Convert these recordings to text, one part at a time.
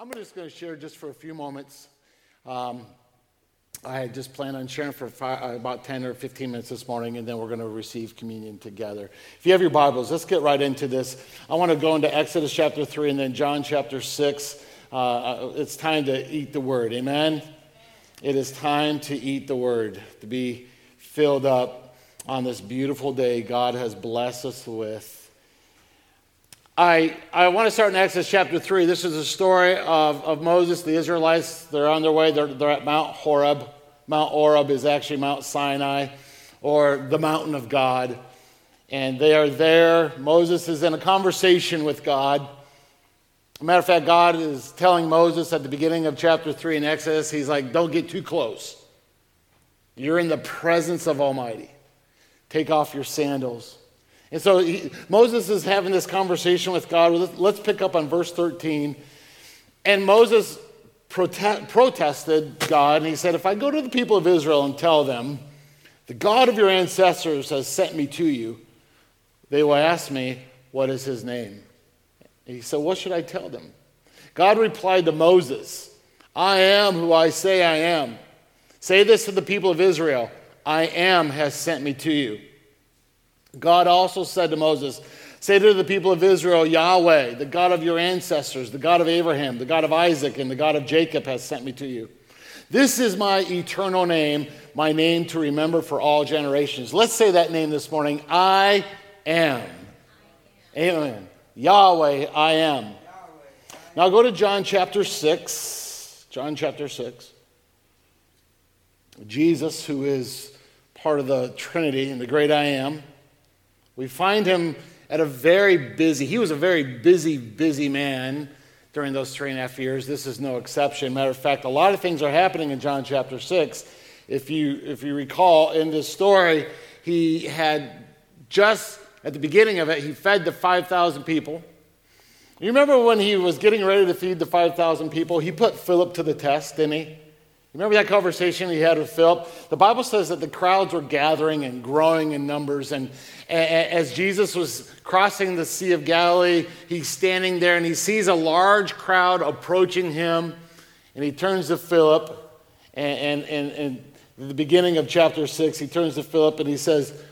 I'm just going to share just for a few moments. Um, I had just planned on sharing for five, uh, about 10 or 15 minutes this morning, and then we're going to receive communion together. If you have your Bibles, let's get right into this. I want to go into Exodus chapter 3 and then John chapter 6. Uh, uh, it's time to eat the word. Amen? It is time to eat the word, to be filled up on this beautiful day God has blessed us with. I, I want to start in Exodus chapter 3. This is the story of, of Moses, the Israelites. They're on their way, they're, they're at Mount Horeb. Mount Horeb is actually Mount Sinai or the mountain of God. And they are there. Moses is in a conversation with God. Matter of fact, God is telling Moses at the beginning of chapter 3 in Exodus, He's like, don't get too close. You're in the presence of Almighty. Take off your sandals. And so he, Moses is having this conversation with God. Let's pick up on verse 13. And Moses prote- protested God, and he said, If I go to the people of Israel and tell them, the God of your ancestors has sent me to you, they will ask me, What is his name? And he said, What should I tell them? God replied to Moses, I am who I say I am. Say this to the people of Israel I am has sent me to you. God also said to Moses, Say to the people of Israel, Yahweh, the God of your ancestors, the God of Abraham, the God of Isaac, and the God of Jacob has sent me to you. This is my eternal name, my name to remember for all generations. Let's say that name this morning I am. Amen. Yahweh, I am. Now go to John chapter 6. John chapter 6. Jesus, who is part of the Trinity and the great I am. We find him at a very busy, he was a very busy, busy man during those three and a half years. This is no exception. Matter of fact, a lot of things are happening in John chapter 6. If you, if you recall in this story, he had just at the beginning of it, he fed the 5,000 people. You remember when he was getting ready to feed the 5,000 people? He put Philip to the test, didn't he? Remember that conversation he had with Philip? The Bible says that the crowds were gathering and growing in numbers. And as Jesus was crossing the Sea of Galilee, he's standing there and he sees a large crowd approaching him. And he turns to Philip. And, and, and, the beginning of chapter 6, he turns to Philip and he says,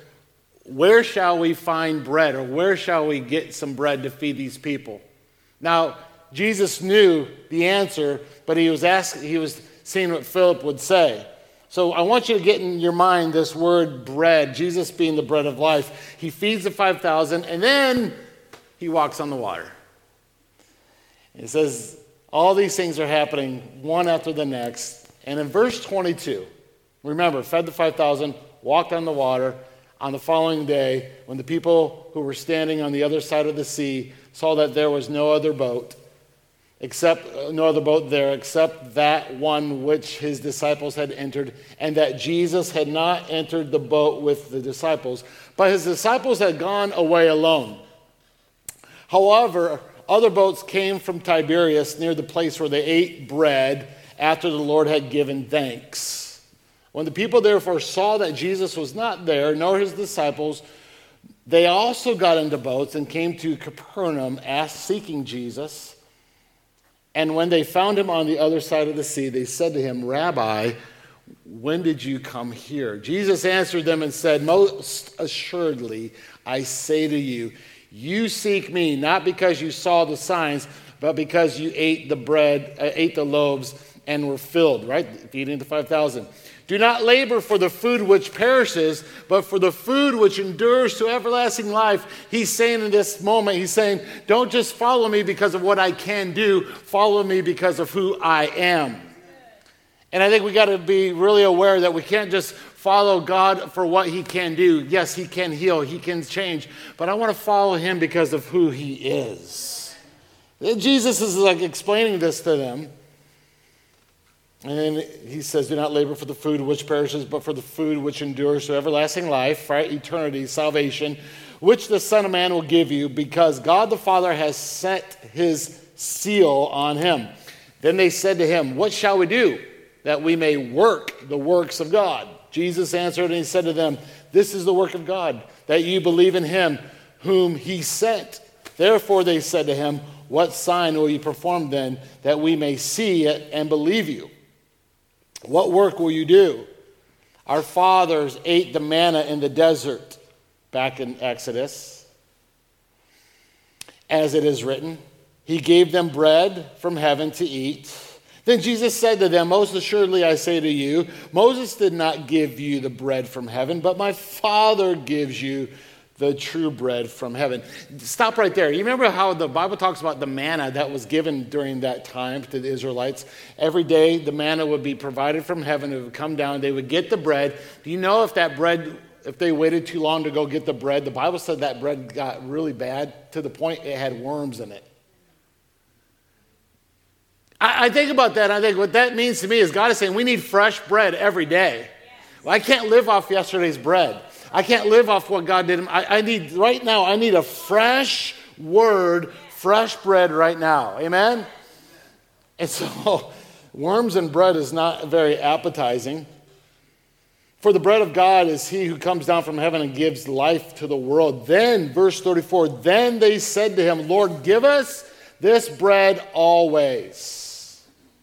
Where shall we find bread? Or where shall we get some bread to feed these people? Now, Jesus knew the answer, but he was asking, he was seeing what Philip would say. So I want you to get in your mind this word bread, Jesus being the bread of life. He feeds the 5,000 and then he walks on the water. It says all these things are happening one after the next. And in verse 22, remember, fed the 5,000, walked on the water. On the following day, when the people who were standing on the other side of the sea saw that there was no other boat, except uh, no other boat there except that one which his disciples had entered and that jesus had not entered the boat with the disciples. But his disciples had gone away alone. However other boats came from tiberias near the place where they ate bread after the lord had given thanks. When the people therefore saw that jesus was not there nor his disciples they also got into boats and came to capernaum asked seeking jesus and when they found him on the other side of the sea, they said to him, Rabbi, when did you come here? Jesus answered them and said, Most assuredly, I say to you, you seek me not because you saw the signs, but because you ate the bread, uh, ate the loaves, and were filled, right? Feeding the 5,000. Do not labor for the food which perishes, but for the food which endures to everlasting life. He's saying in this moment, he's saying, don't just follow me because of what I can do, follow me because of who I am. And I think we got to be really aware that we can't just follow God for what he can do. Yes, he can heal, he can change, but I want to follow him because of who he is. Jesus is like explaining this to them. And he says, Do not labor for the food which perishes, but for the food which endures to everlasting life, right? Eternity, salvation, which the Son of Man will give you, because God the Father has set his seal on him. Then they said to him, What shall we do that we may work the works of God? Jesus answered and he said to them, This is the work of God, that you believe in him whom he sent. Therefore they said to him, What sign will you perform then that we may see it and believe you? What work will you do? Our fathers ate the manna in the desert, back in Exodus. As it is written, He gave them bread from heaven to eat. Then Jesus said to them, Most assuredly I say to you, Moses did not give you the bread from heaven, but my Father gives you the true bread from heaven. Stop right there. You remember how the Bible talks about the manna that was given during that time to the Israelites? Every day the manna would be provided from heaven, it would come down, they would get the bread. Do you know if that bread, if they waited too long to go get the bread, the Bible said that bread got really bad to the point it had worms in it. I, I think about that, I think what that means to me is God is saying we need fresh bread every day. Well, I can't live off yesterday's bread. I can't live off what God did. I, I need, right now, I need a fresh word, fresh bread right now. Amen? And so, worms and bread is not very appetizing. For the bread of God is he who comes down from heaven and gives life to the world. Then, verse 34, then they said to him, Lord, give us this bread always.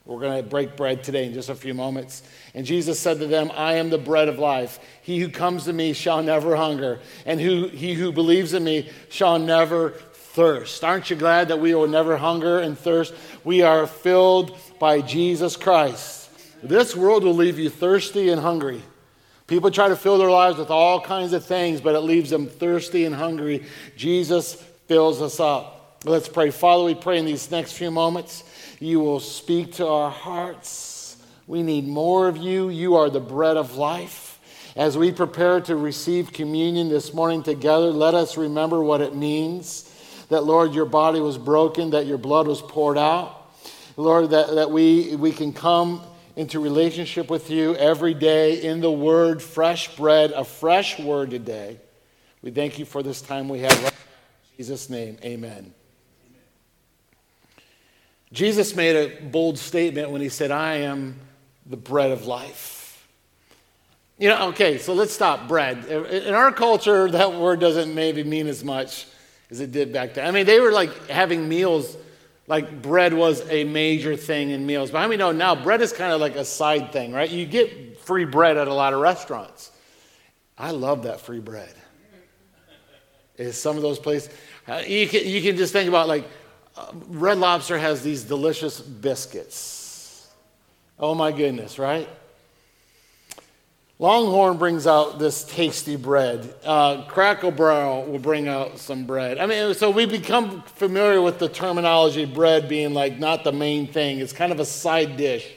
We're going to break bread today in just a few moments. And Jesus said to them, I am the bread of life. He who comes to me shall never hunger, and who, he who believes in me shall never thirst. Aren't you glad that we will never hunger and thirst? We are filled by Jesus Christ. This world will leave you thirsty and hungry. People try to fill their lives with all kinds of things, but it leaves them thirsty and hungry. Jesus fills us up. Let's pray. Father, we pray in these next few moments you will speak to our hearts. We need more of you. You are the bread of life. As we prepare to receive communion this morning together, let us remember what it means that, Lord, your body was broken, that your blood was poured out. Lord, that, that we, we can come into relationship with you every day in the Word, fresh bread, a fresh word today. We thank you for this time we have. In Jesus' name, amen. Jesus made a bold statement when he said, I am the bread of life. You know, okay, so let's stop bread. In our culture, that word doesn't maybe mean as much as it did back then. I mean, they were like having meals, like bread was a major thing in meals. But I mean, no, now bread is kind of like a side thing, right? You get free bread at a lot of restaurants. I love that free bread. Is some of those places, uh, you, can, you can just think about like, Red Lobster has these delicious biscuits. Oh my goodness, right? Longhorn brings out this tasty bread. Uh, Cracker Barrel will bring out some bread. I mean, so we become familiar with the terminology bread being like not the main thing, it's kind of a side dish.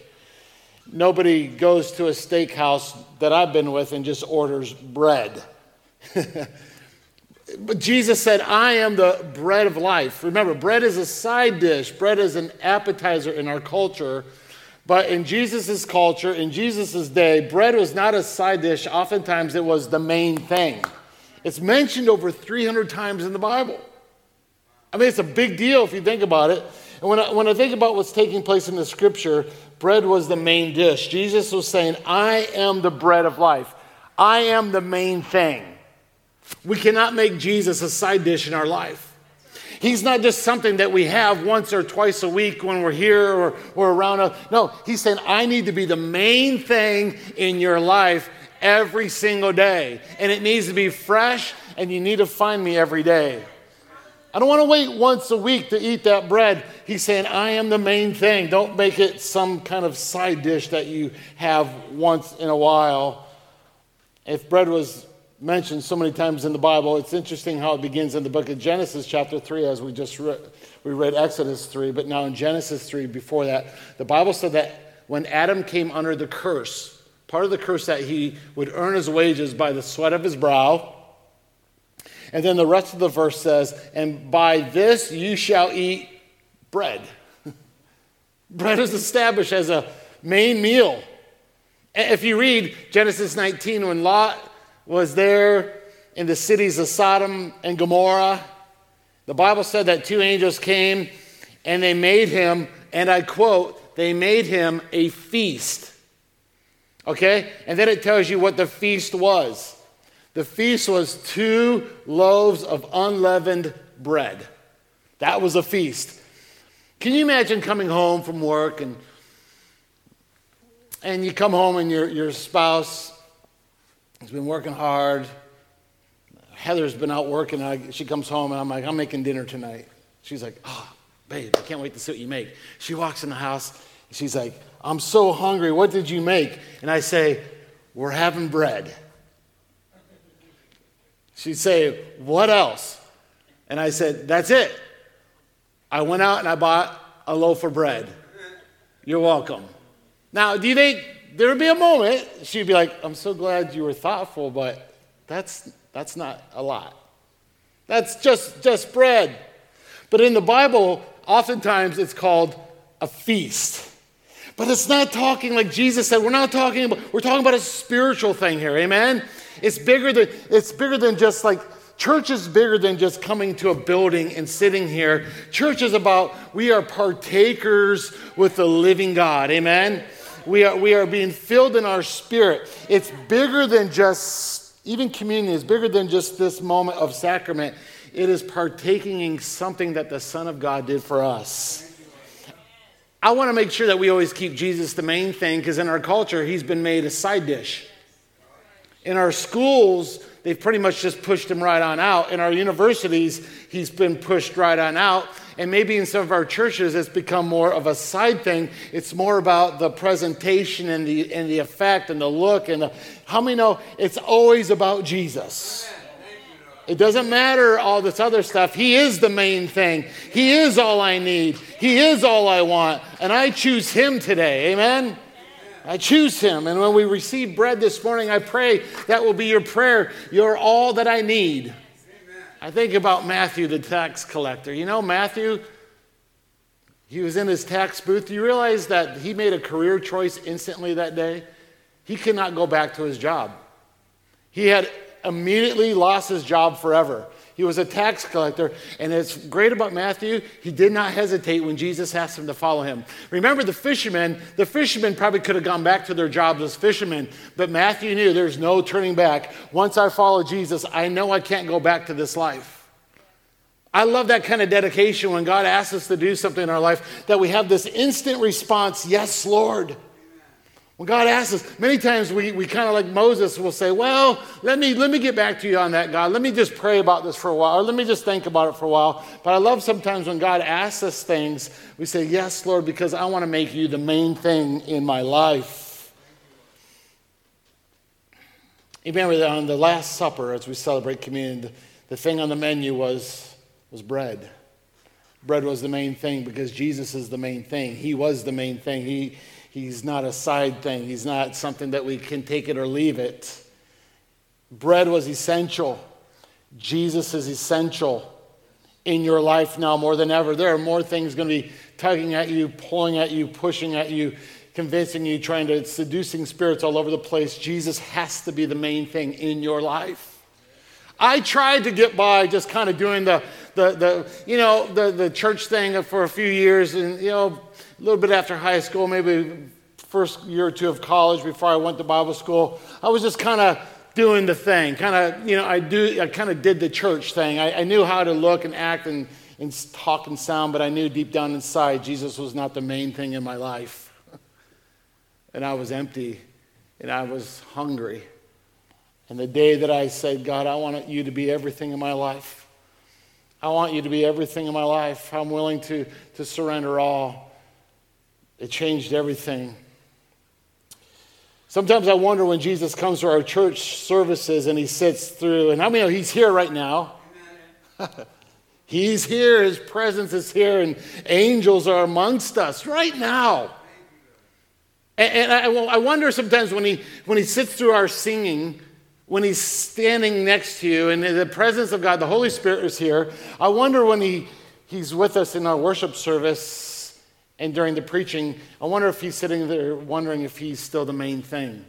Nobody goes to a steakhouse that I've been with and just orders bread. But Jesus said, I am the bread of life. Remember, bread is a side dish, bread is an appetizer in our culture. But in Jesus' culture, in Jesus' day, bread was not a side dish. Oftentimes it was the main thing. It's mentioned over 300 times in the Bible. I mean, it's a big deal if you think about it. And when I, when I think about what's taking place in the scripture, bread was the main dish. Jesus was saying, I am the bread of life, I am the main thing. We cannot make Jesus a side dish in our life. He's not just something that we have once or twice a week when we're here or, or around us. No, he's saying, I need to be the main thing in your life every single day. And it needs to be fresh, and you need to find me every day. I don't want to wait once a week to eat that bread. He's saying, I am the main thing. Don't make it some kind of side dish that you have once in a while. If bread was mentioned so many times in the Bible. It's interesting how it begins in the book of Genesis, chapter 3, as we just read. We read Exodus 3, but now in Genesis 3, before that, the Bible said that when Adam came under the curse, part of the curse that he would earn his wages by the sweat of his brow. And then the rest of the verse says, And by this you shall eat bread. bread is established as a main meal. If you read Genesis 19, when Lot was there in the cities of Sodom and Gomorrah. The Bible said that two angels came and they made him, and I quote, they made him a feast. Okay? And then it tells you what the feast was. The feast was two loaves of unleavened bread. That was a feast. Can you imagine coming home from work and and you come home and your, your spouse has been working hard. Heather's been out working. I, she comes home and I'm like, I'm making dinner tonight. She's like, oh, babe, I can't wait to see what you make. She walks in the house. She's like, I'm so hungry. What did you make? And I say, We're having bread. She'd say, What else? And I said, That's it. I went out and I bought a loaf of bread. You're welcome. Now, do you think there would be a moment she'd be like, I'm so glad you were thoughtful, but that's, that's not a lot. That's just, just bread. But in the Bible, oftentimes it's called a feast. But it's not talking like Jesus said. We're not talking about, we're talking about a spiritual thing here, amen? It's bigger than, it's bigger than just like Church is bigger than just coming to a building and sitting here. Church is about we are partakers with the living God. Amen. We are, we are being filled in our spirit. It's bigger than just, even communion is bigger than just this moment of sacrament. It is partaking in something that the Son of God did for us. I want to make sure that we always keep Jesus the main thing because in our culture, he's been made a side dish. In our schools, they've pretty much just pushed him right on out. In our universities, he's been pushed right on out. And maybe in some of our churches, it's become more of a side thing. It's more about the presentation and the, and the effect and the look. And the, how many know it's always about Jesus? It doesn't matter all this other stuff. He is the main thing. He is all I need. He is all I want. And I choose Him today. Amen? I choose him. And when we receive bread this morning, I pray that will be your prayer. You're all that I need. I think about Matthew, the tax collector. You know, Matthew, he was in his tax booth. Do you realize that he made a career choice instantly that day? He could not go back to his job. He had immediately lost his job forever. He was a tax collector. And it's great about Matthew, he did not hesitate when Jesus asked him to follow him. Remember the fishermen, the fishermen probably could have gone back to their jobs as fishermen, but Matthew knew there's no turning back. Once I follow Jesus, I know I can't go back to this life. I love that kind of dedication when God asks us to do something in our life that we have this instant response, Yes, Lord. When God asks us, many times we, we kind of like Moses will say, Well, let me, let me get back to you on that, God. Let me just pray about this for a while, or let me just think about it for a while. But I love sometimes when God asks us things, we say, Yes, Lord, because I want to make you the main thing in my life. You remember that on the Last Supper, as we celebrate communion, the, the thing on the menu was, was bread. Bread was the main thing because Jesus is the main thing. He was the main thing. He, He's not a side thing, He's not something that we can take it or leave it. Bread was essential. Jesus is essential in your life now more than ever. There are more things going to be tugging at you, pulling at you, pushing at you, convincing you, trying to, seducing spirits all over the place. Jesus has to be the main thing in your life. I tried to get by just kind of doing the, the, the you know, the, the church thing for a few years and, you know, a little bit after high school, maybe first year or two of college before I went to Bible school, I was just kind of doing the thing. Kind of, you know, I do, I kind of did the church thing. I, I, knew how to look and act and, and talk and sound, but I knew deep down inside Jesus was not the main thing in my life. and I was empty and I was hungry. And the day that I said, God, I want you to be everything in my life. I want you to be everything in my life. I'm willing to, to surrender all. It changed everything. Sometimes I wonder when Jesus comes to our church services and he sits through, and how many know he's here right now? he's here, his presence is here, and angels are amongst us right now. And, I, I wonder sometimes when he, when he sits through our singing, when he's standing next to you and in the presence of God, the Holy Spirit is here. I wonder when he, he's with us in our worship service and during the preaching, I wonder if he's sitting there wondering if he's still the main thing.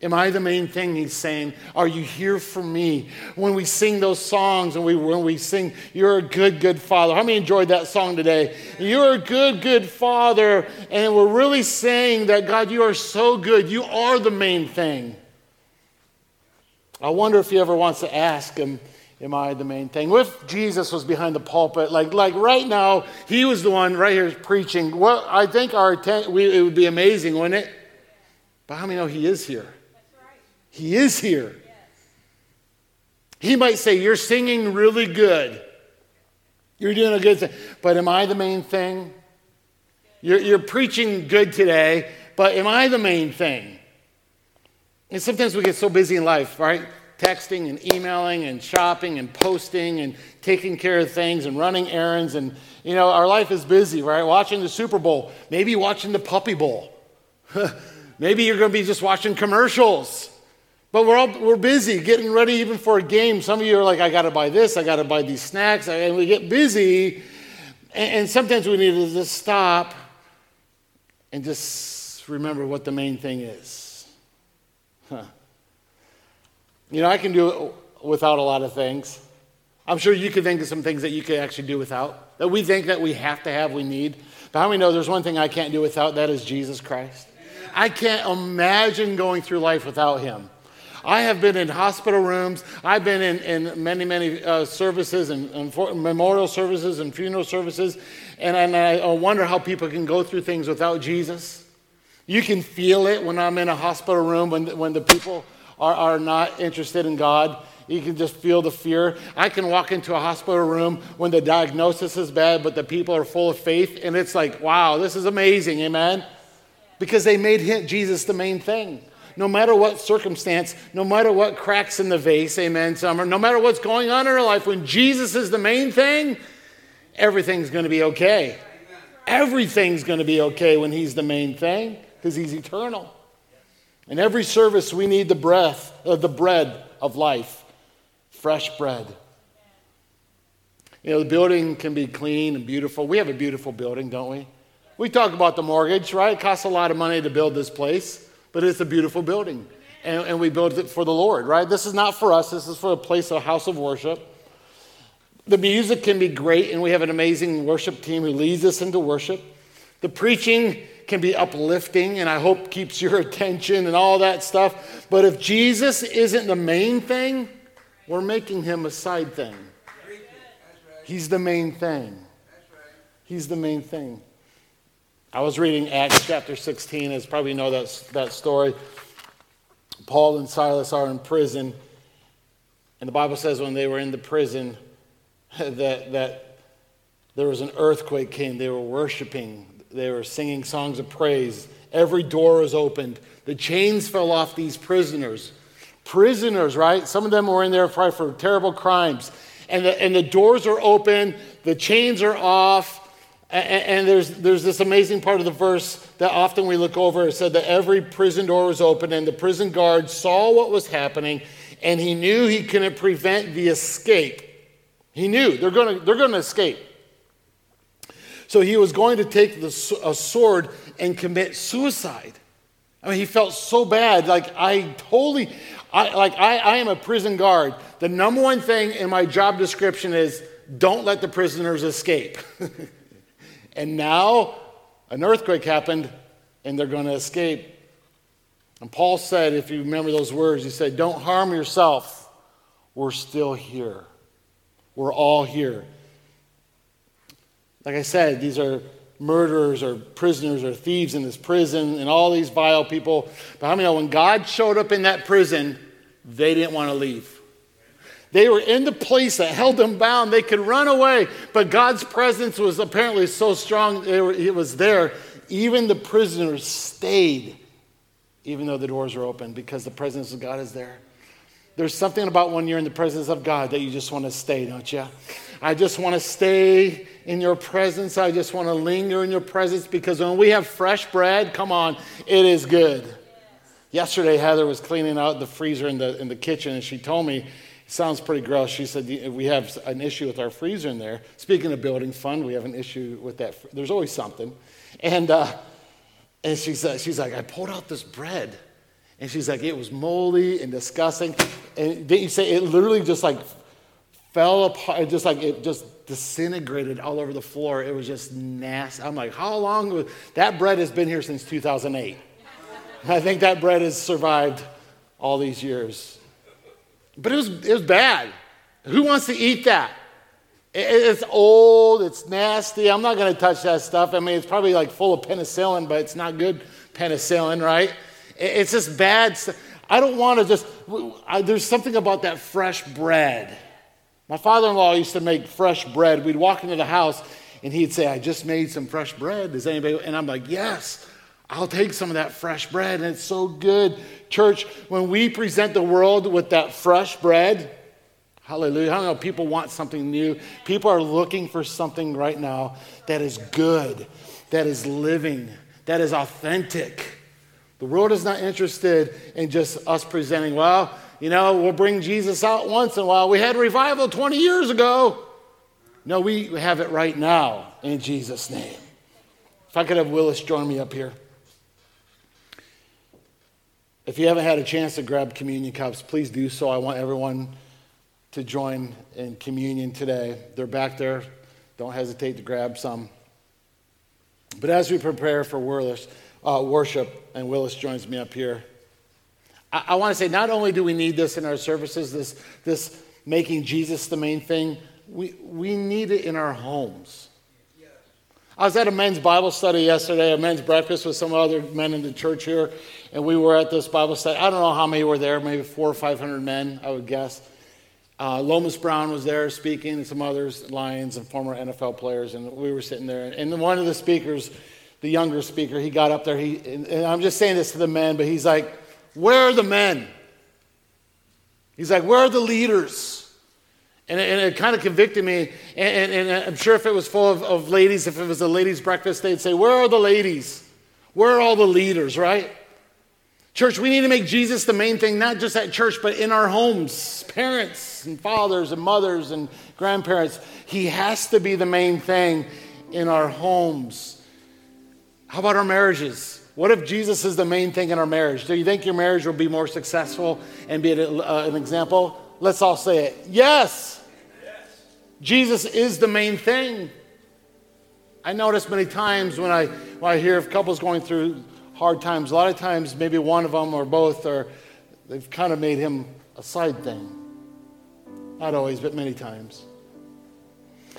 Am I the main thing he's saying? Are you here for me? When we sing those songs and we, when we sing, You're a good, good father. How many enjoyed that song today? You're a good, good father. And we're really saying that, God, you are so good. You are the main thing. I wonder if he ever wants to ask him Am I the main thing? What if Jesus was behind the pulpit? Like, like right now, he was the one right here preaching. Well, I think our we, it would be amazing, wouldn't it? But how many know he is here? He is here. He might say, You're singing really good. You're doing a good thing. But am I the main thing? You're, you're preaching good today, but am I the main thing? And sometimes we get so busy in life, right? Texting and emailing and shopping and posting and taking care of things and running errands. And, you know, our life is busy, right? Watching the Super Bowl, maybe watching the Puppy Bowl. maybe you're going to be just watching commercials. But we're all we're busy getting ready even for a game. Some of you are like, I got to buy this, I got to buy these snacks, and we get busy. And, and sometimes we need to just stop and just remember what the main thing is. Huh. You know, I can do it without a lot of things. I'm sure you could think of some things that you could actually do without, that we think that we have to have, we need. But how know there's one thing I can't do without? That is Jesus Christ. I can't imagine going through life without him. I have been in hospital rooms. I've been in, in many, many uh, services and, and for, memorial services and funeral services. And, and I wonder how people can go through things without Jesus. You can feel it when I'm in a hospital room when, when the people are, are not interested in God. You can just feel the fear. I can walk into a hospital room when the diagnosis is bad, but the people are full of faith, and it's like, wow, this is amazing, amen? Because they made him, Jesus the main thing no matter what circumstance, no matter what cracks in the vase, amen, summer, no matter what's going on in our life, when Jesus is the main thing, everything's to be okay. Everything's to be okay when He's the main thing because He's eternal. In every service, we need the breath, uh, the bread of life, fresh bread. You know, the building can be clean and beautiful. We have a beautiful building, don't we? We talk about the mortgage, right? It costs a lot of money to build this place but it's a beautiful building. And, and we built it for the Lord, right? This is not for us, this is for a place, a house of worship. The music can be great, and we have an amazing worship team who leads us into worship. The preaching can be uplifting, and I hope keeps your attention and all that stuff. But if Jesus isn't the main thing, we're making him a side thing. He's the main thing. He's the main thing. I was reading Acts chapter 16, as probably know that, that story. Paul and Silas are in prison, and the Bible says when they were in the prison that, that there was an earthquake came. They were worshiping, they were singing songs of praise. Every door was opened. The chains fell off these prisoners. Prisoners, right? Some of them were in there probably for terrible crimes. And the, and the doors are open, the chains are off and, there's, there's this amazing part of the verse that often we look over. It said that every prison door was open, and the prison guard saw what was happening, and he knew he couldn't prevent the escape. He knew they're going to they're going to escape. So he was going to take the, a sword and commit suicide. I mean, he felt so bad. Like, I totally, I, like, I, I am a prison guard. The number one thing in my job description is don't let the prisoners escape. And now an earthquake happened and they're going to escape. And Paul said, if you remember those words, he said, Don't harm yourself. We're still here. We're all here. Like I said, these are murderers or prisoners or thieves in this prison and all these vile people. But how many know when God showed up in that prison, they didn't want to leave? They were in the place that held them bound. They could run away, but God's presence was apparently so strong, it was there. Even the prisoners stayed, even though the doors were open, because the presence of God is there. There's something about when you're in the presence of God that you just want to stay, don't you? I just want to stay in your presence. I just want to linger in your presence because when we have fresh bread, come on, it is good. Yesterday, Heather was cleaning out the freezer in the, in the kitchen, and she told me it sounds pretty gross. She said, We have an issue with our freezer in there. Speaking of building fund, we have an issue with that. There's always something. And, uh, and she's, uh, she's like, I pulled out this bread. And she's like, It was moldy and disgusting. And didn't you say it literally just like fell apart? Just like it just disintegrated all over the floor. It was just nasty. I'm like, How long? Was, that bread has been here since 2008. I think that bread has survived all these years. But it was, it was bad. Who wants to eat that? It's old, it's nasty. I'm not going to touch that stuff. I mean, it's probably like full of penicillin, but it's not good penicillin, right? It's just bad. I don't want to just, there's something about that fresh bread. My father in law used to make fresh bread. We'd walk into the house and he'd say, I just made some fresh bread. Does anybody? And I'm like, yes, I'll take some of that fresh bread. And it's so good. Church, when we present the world with that fresh bread, hallelujah. I don't know, people want something new. People are looking for something right now that is good, that is living, that is authentic. The world is not interested in just us presenting, well, you know, we'll bring Jesus out once in a while. We had revival 20 years ago. No, we have it right now in Jesus' name. If I could have Willis join me up here. If you haven't had a chance to grab communion cups, please do so. I want everyone to join in communion today. They're back there. Don't hesitate to grab some. But as we prepare for Willis, uh, worship, and Willis joins me up here. I, I want to say not only do we need this in our services, this, this making Jesus the main thing, we, we need it in our homes. I was at a men's Bible study yesterday, a men's breakfast with some other men in the church here, and we were at this Bible study. I don't know how many were there, maybe four or five hundred men, I would guess. Uh, Lomas Brown was there speaking, and some others, Lions and former NFL players, and we were sitting there. And one of the speakers the younger speaker, he got up there. He, and I'm just saying this to the men, but he's like, Where are the men? He's like, Where are the leaders? And it, and it kind of convicted me. And, and, and, I'm sure if it was full of, of ladies, if it was a ladies' breakfast, they'd say, Where are the ladies? Where are all the leaders, right? Church, we need to make Jesus the main thing, not just at church, but in our homes. Parents and fathers and mothers and grandparents. He has to be the main thing in our homes. How about our marriages? What if Jesus is the main thing in our marriage? Do you think your marriage will be more successful and be an, uh, an example? Let's all say it. Yes. yes. Jesus is the main thing. I notice many times when I, when I hear of couples going through hard times, a lot of times maybe one of them or both are, they've kind of made him a side thing. Not always, but many times.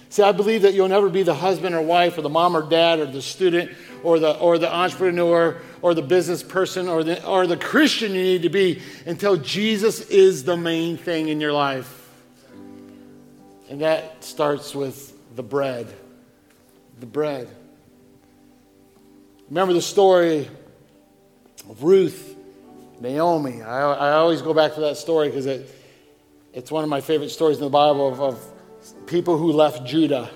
See, I believe that you'll never be the husband or wife or the mom or dad or the student or the, or the entrepreneur or the business person or the, or the Christian you need to be until Jesus is the main thing in your life. And that starts with the bread. The bread. Remember the story of Ruth, Naomi. I, I always go back to that story because it, it's one of my favorite stories in the Bible of, of people who left Judah.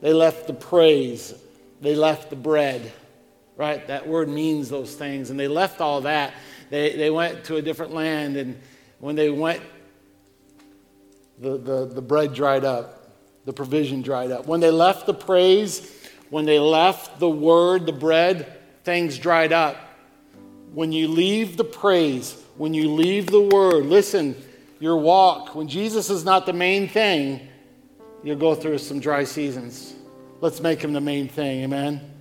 They left the praise they left the bread, right? That word means those things. And they left all that. They, they went to a different land, and when they went, the, the, the bread dried up, the provision dried up. When they left the praise, when they left the word, the bread, things dried up. When you leave the praise, when you leave the word, listen, your walk, when Jesus is not the main thing, you'll go through some dry seasons. Let's make him the main thing. Amen.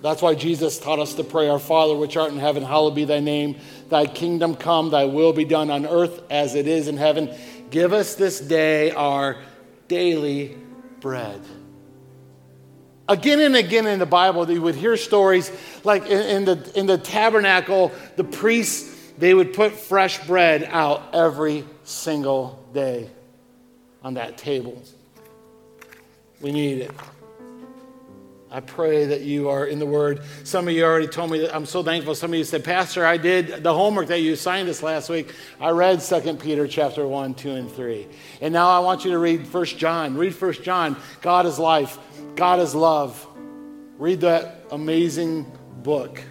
That's why Jesus taught us to pray, Our Father, which art in heaven, hallowed be thy name. Thy kingdom come, thy will be done on earth as it is in heaven. Give us this day our daily bread. Again and again in the Bible, you would hear stories like in, in, the, in the tabernacle, the priests, they would put fresh bread out every single day on that table. We need it. I pray that you are in the Word. Some of you already told me that I'm so thankful. Some of you said, Pastor, I did the homework that you assigned us last week. I read 2 Peter chapter 1, 2, and 3. And now I want you to read 1 John. Read 1 John. God is life, God is love. Read that amazing book,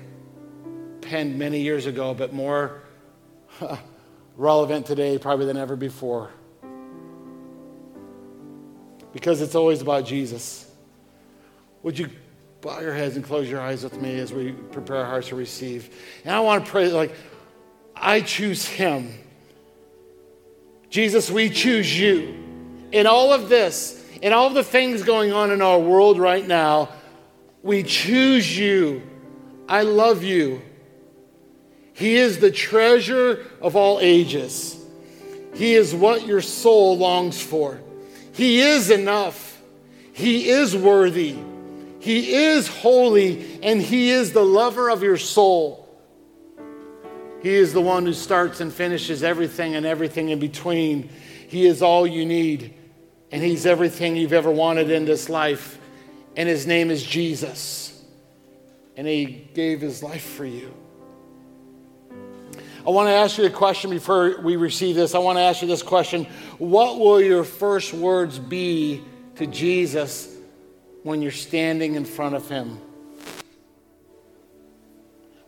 penned many years ago, but more relevant today probably than ever before because it's always about Jesus. Would you bow your heads and close your eyes with me as we prepare our hearts to receive? And I want to pray, like, I choose Him. Jesus, we choose you. In all of this, in all of the things going on in our world right now, we choose you. I love you. He is the treasure of all ages. He is what your soul longs for. He is enough. He is worthy. He is holy, and He is the lover of your soul. He is the one who starts and finishes everything and everything in between. He is all you need, and He's everything you've ever wanted in this life. And His name is Jesus, and He gave His life for you. I want to ask you a question before we receive this. I want to ask you this question What will your first words be to Jesus when you're standing in front of Him?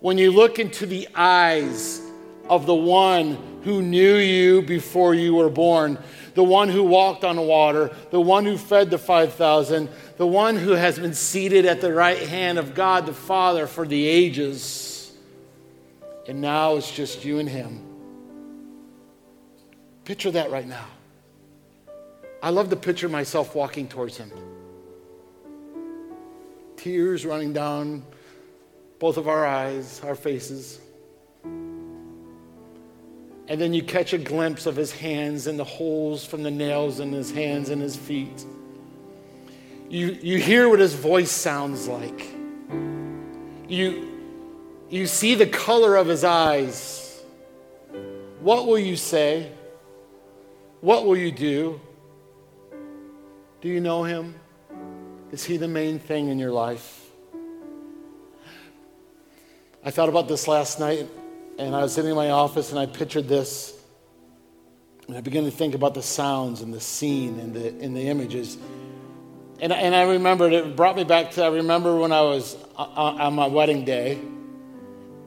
When you look into the eyes of the one who knew you before you were born, the one who walked on the water, the one who fed the 5,000, the one who has been seated at the right hand of God the Father for the ages and now it's just you and him. Picture that right now. I love to picture myself walking towards him. Tears running down both of our eyes, our faces. And then you catch a glimpse of his hands and the holes from the nails in his hands and his feet. You, you hear what his voice sounds like. You, you see the color of his eyes. What will you say? What will you do? Do you know him? Is he the main thing in your life? I thought about this last night, and I was sitting in my office and I pictured this. And I began to think about the sounds and the scene and the, and the images. And, and I remembered, it brought me back to, I remember when I was uh, uh, on my wedding day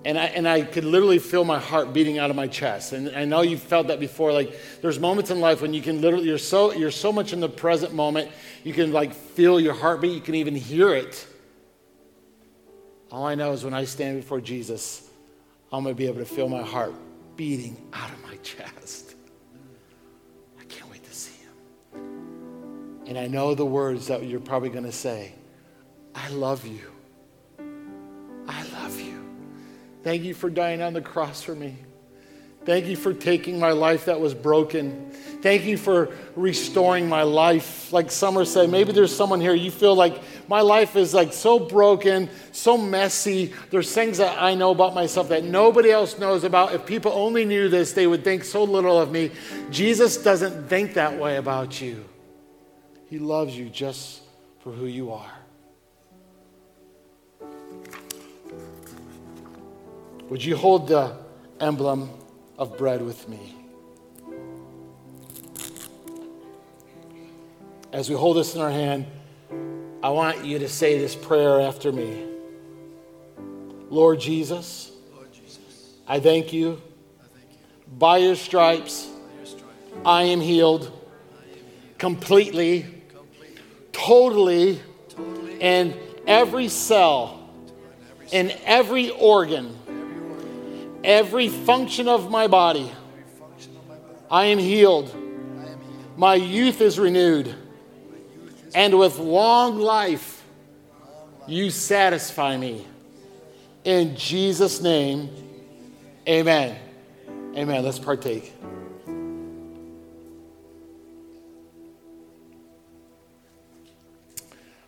and I, and I could literally feel my heart beating out of my chest. And I know you've felt that before. Like there's moments in life when you can literally, you're so, you're so much in the present moment, you can like feel your heartbeat, you can even hear it. All I know is when I stand before Jesus, I'm going to be able to feel my heart beating out of my chest. I can't wait to see him. And I know the words that you're probably going to say I love you. Thank you for dying on the cross for me. Thank you for taking my life that was broken. Thank you for restoring my life. Like Summer said, maybe there's someone here, you feel like my life is like so broken, so messy. There's things that I know about myself that nobody else knows about. If people only knew this, they would think so little of me. Jesus doesn't think that way about you. He loves you just for who you are. Would you hold the emblem of bread with me? As we hold this in our hand, I want you to say this prayer after me. Lord Jesus, Lord Jesus I, thank you. I thank you. By your stripes, By your stripes I, am healed, I am healed completely, completely totally, totally, and every cell, in every organ Every function of my body, I am healed. My youth is renewed. And with long life, you satisfy me. In Jesus' name, amen. Amen. Let's partake.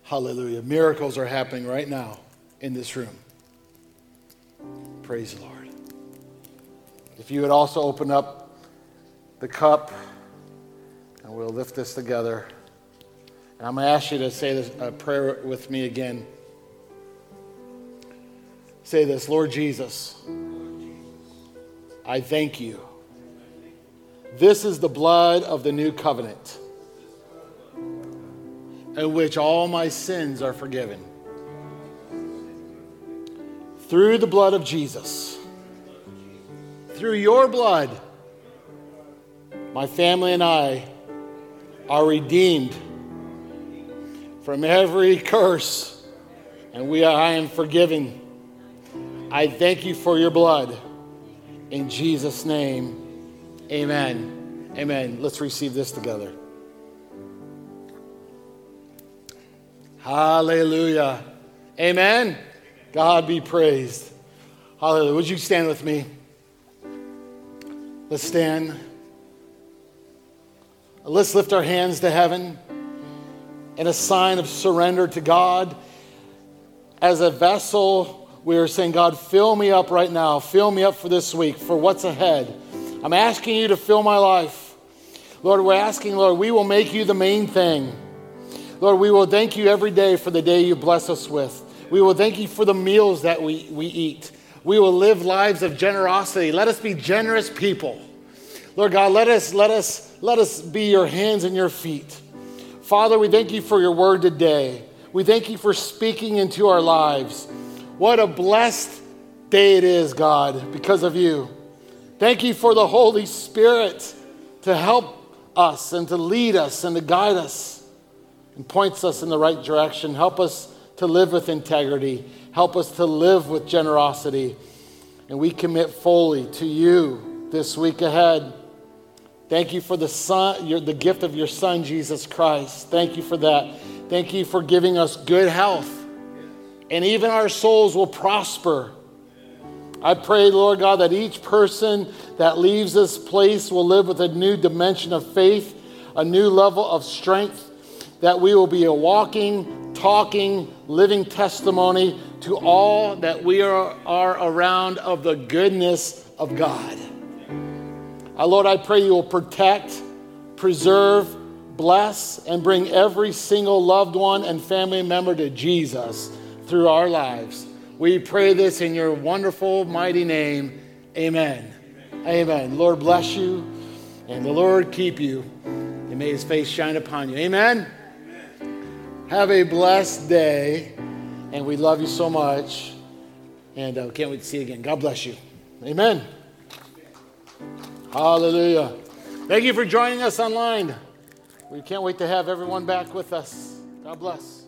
Hallelujah. Miracles are happening right now in this room. Praise the Lord. If you would also open up the cup, and we'll lift this together. And I'm going to ask you to say this a prayer with me again. Say this Lord Jesus, I thank you. This is the blood of the new covenant, in which all my sins are forgiven. Through the blood of Jesus through your blood, my family and I are redeemed from every curse, and we are, I am forgiven. I thank you for your blood. In Jesus' name, amen. Amen. Let's receive this together. Hallelujah. Amen. God be praised. Hallelujah. Would you stand with me? Let's stand. Let's lift our hands to heaven in a sign of surrender to God. As a vessel, we are saying, God, fill me up right now. Fill me up for this week, for what's ahead. I'm asking you to fill my life. Lord, we're asking, Lord, we will make you the main thing. Lord, we will thank you every day for the day you bless us with. We will thank you for the meals that we, we eat. We will live lives of generosity. Let us be generous people. Lord God, let us, let us, let us be your hands and your feet. Father, we thank you for your word today. We thank you for speaking into our lives. What a blessed day it is, God, because of you. Thank you for the Holy Spirit to help us and to lead us and to guide us and points us in the right direction. Help us to live with integrity. Help us to live with generosity. And we commit fully to you this week ahead. Thank you for the son, your, the gift of your son, Jesus Christ. Thank you for that. Thank you for giving us good health. And even our souls will prosper. I pray, Lord God, that each person that leaves this place will live with a new dimension of faith, a new level of strength, that we will be a walking, talking, living testimony to all that we are, are around of the goodness of God. Our Lord, I pray you will protect, preserve, bless, and bring every single loved one and family member to Jesus through our lives. We pray this in your wonderful, mighty name. Amen. Amen. Lord bless you, and the Lord keep you, and may his face shine upon you. Amen. Amen. Have a blessed day, and we love you so much, and uh, can't wait to see you again. God bless you. Amen. Hallelujah. Thank you for joining us online. We can't wait to have everyone back with us. God bless.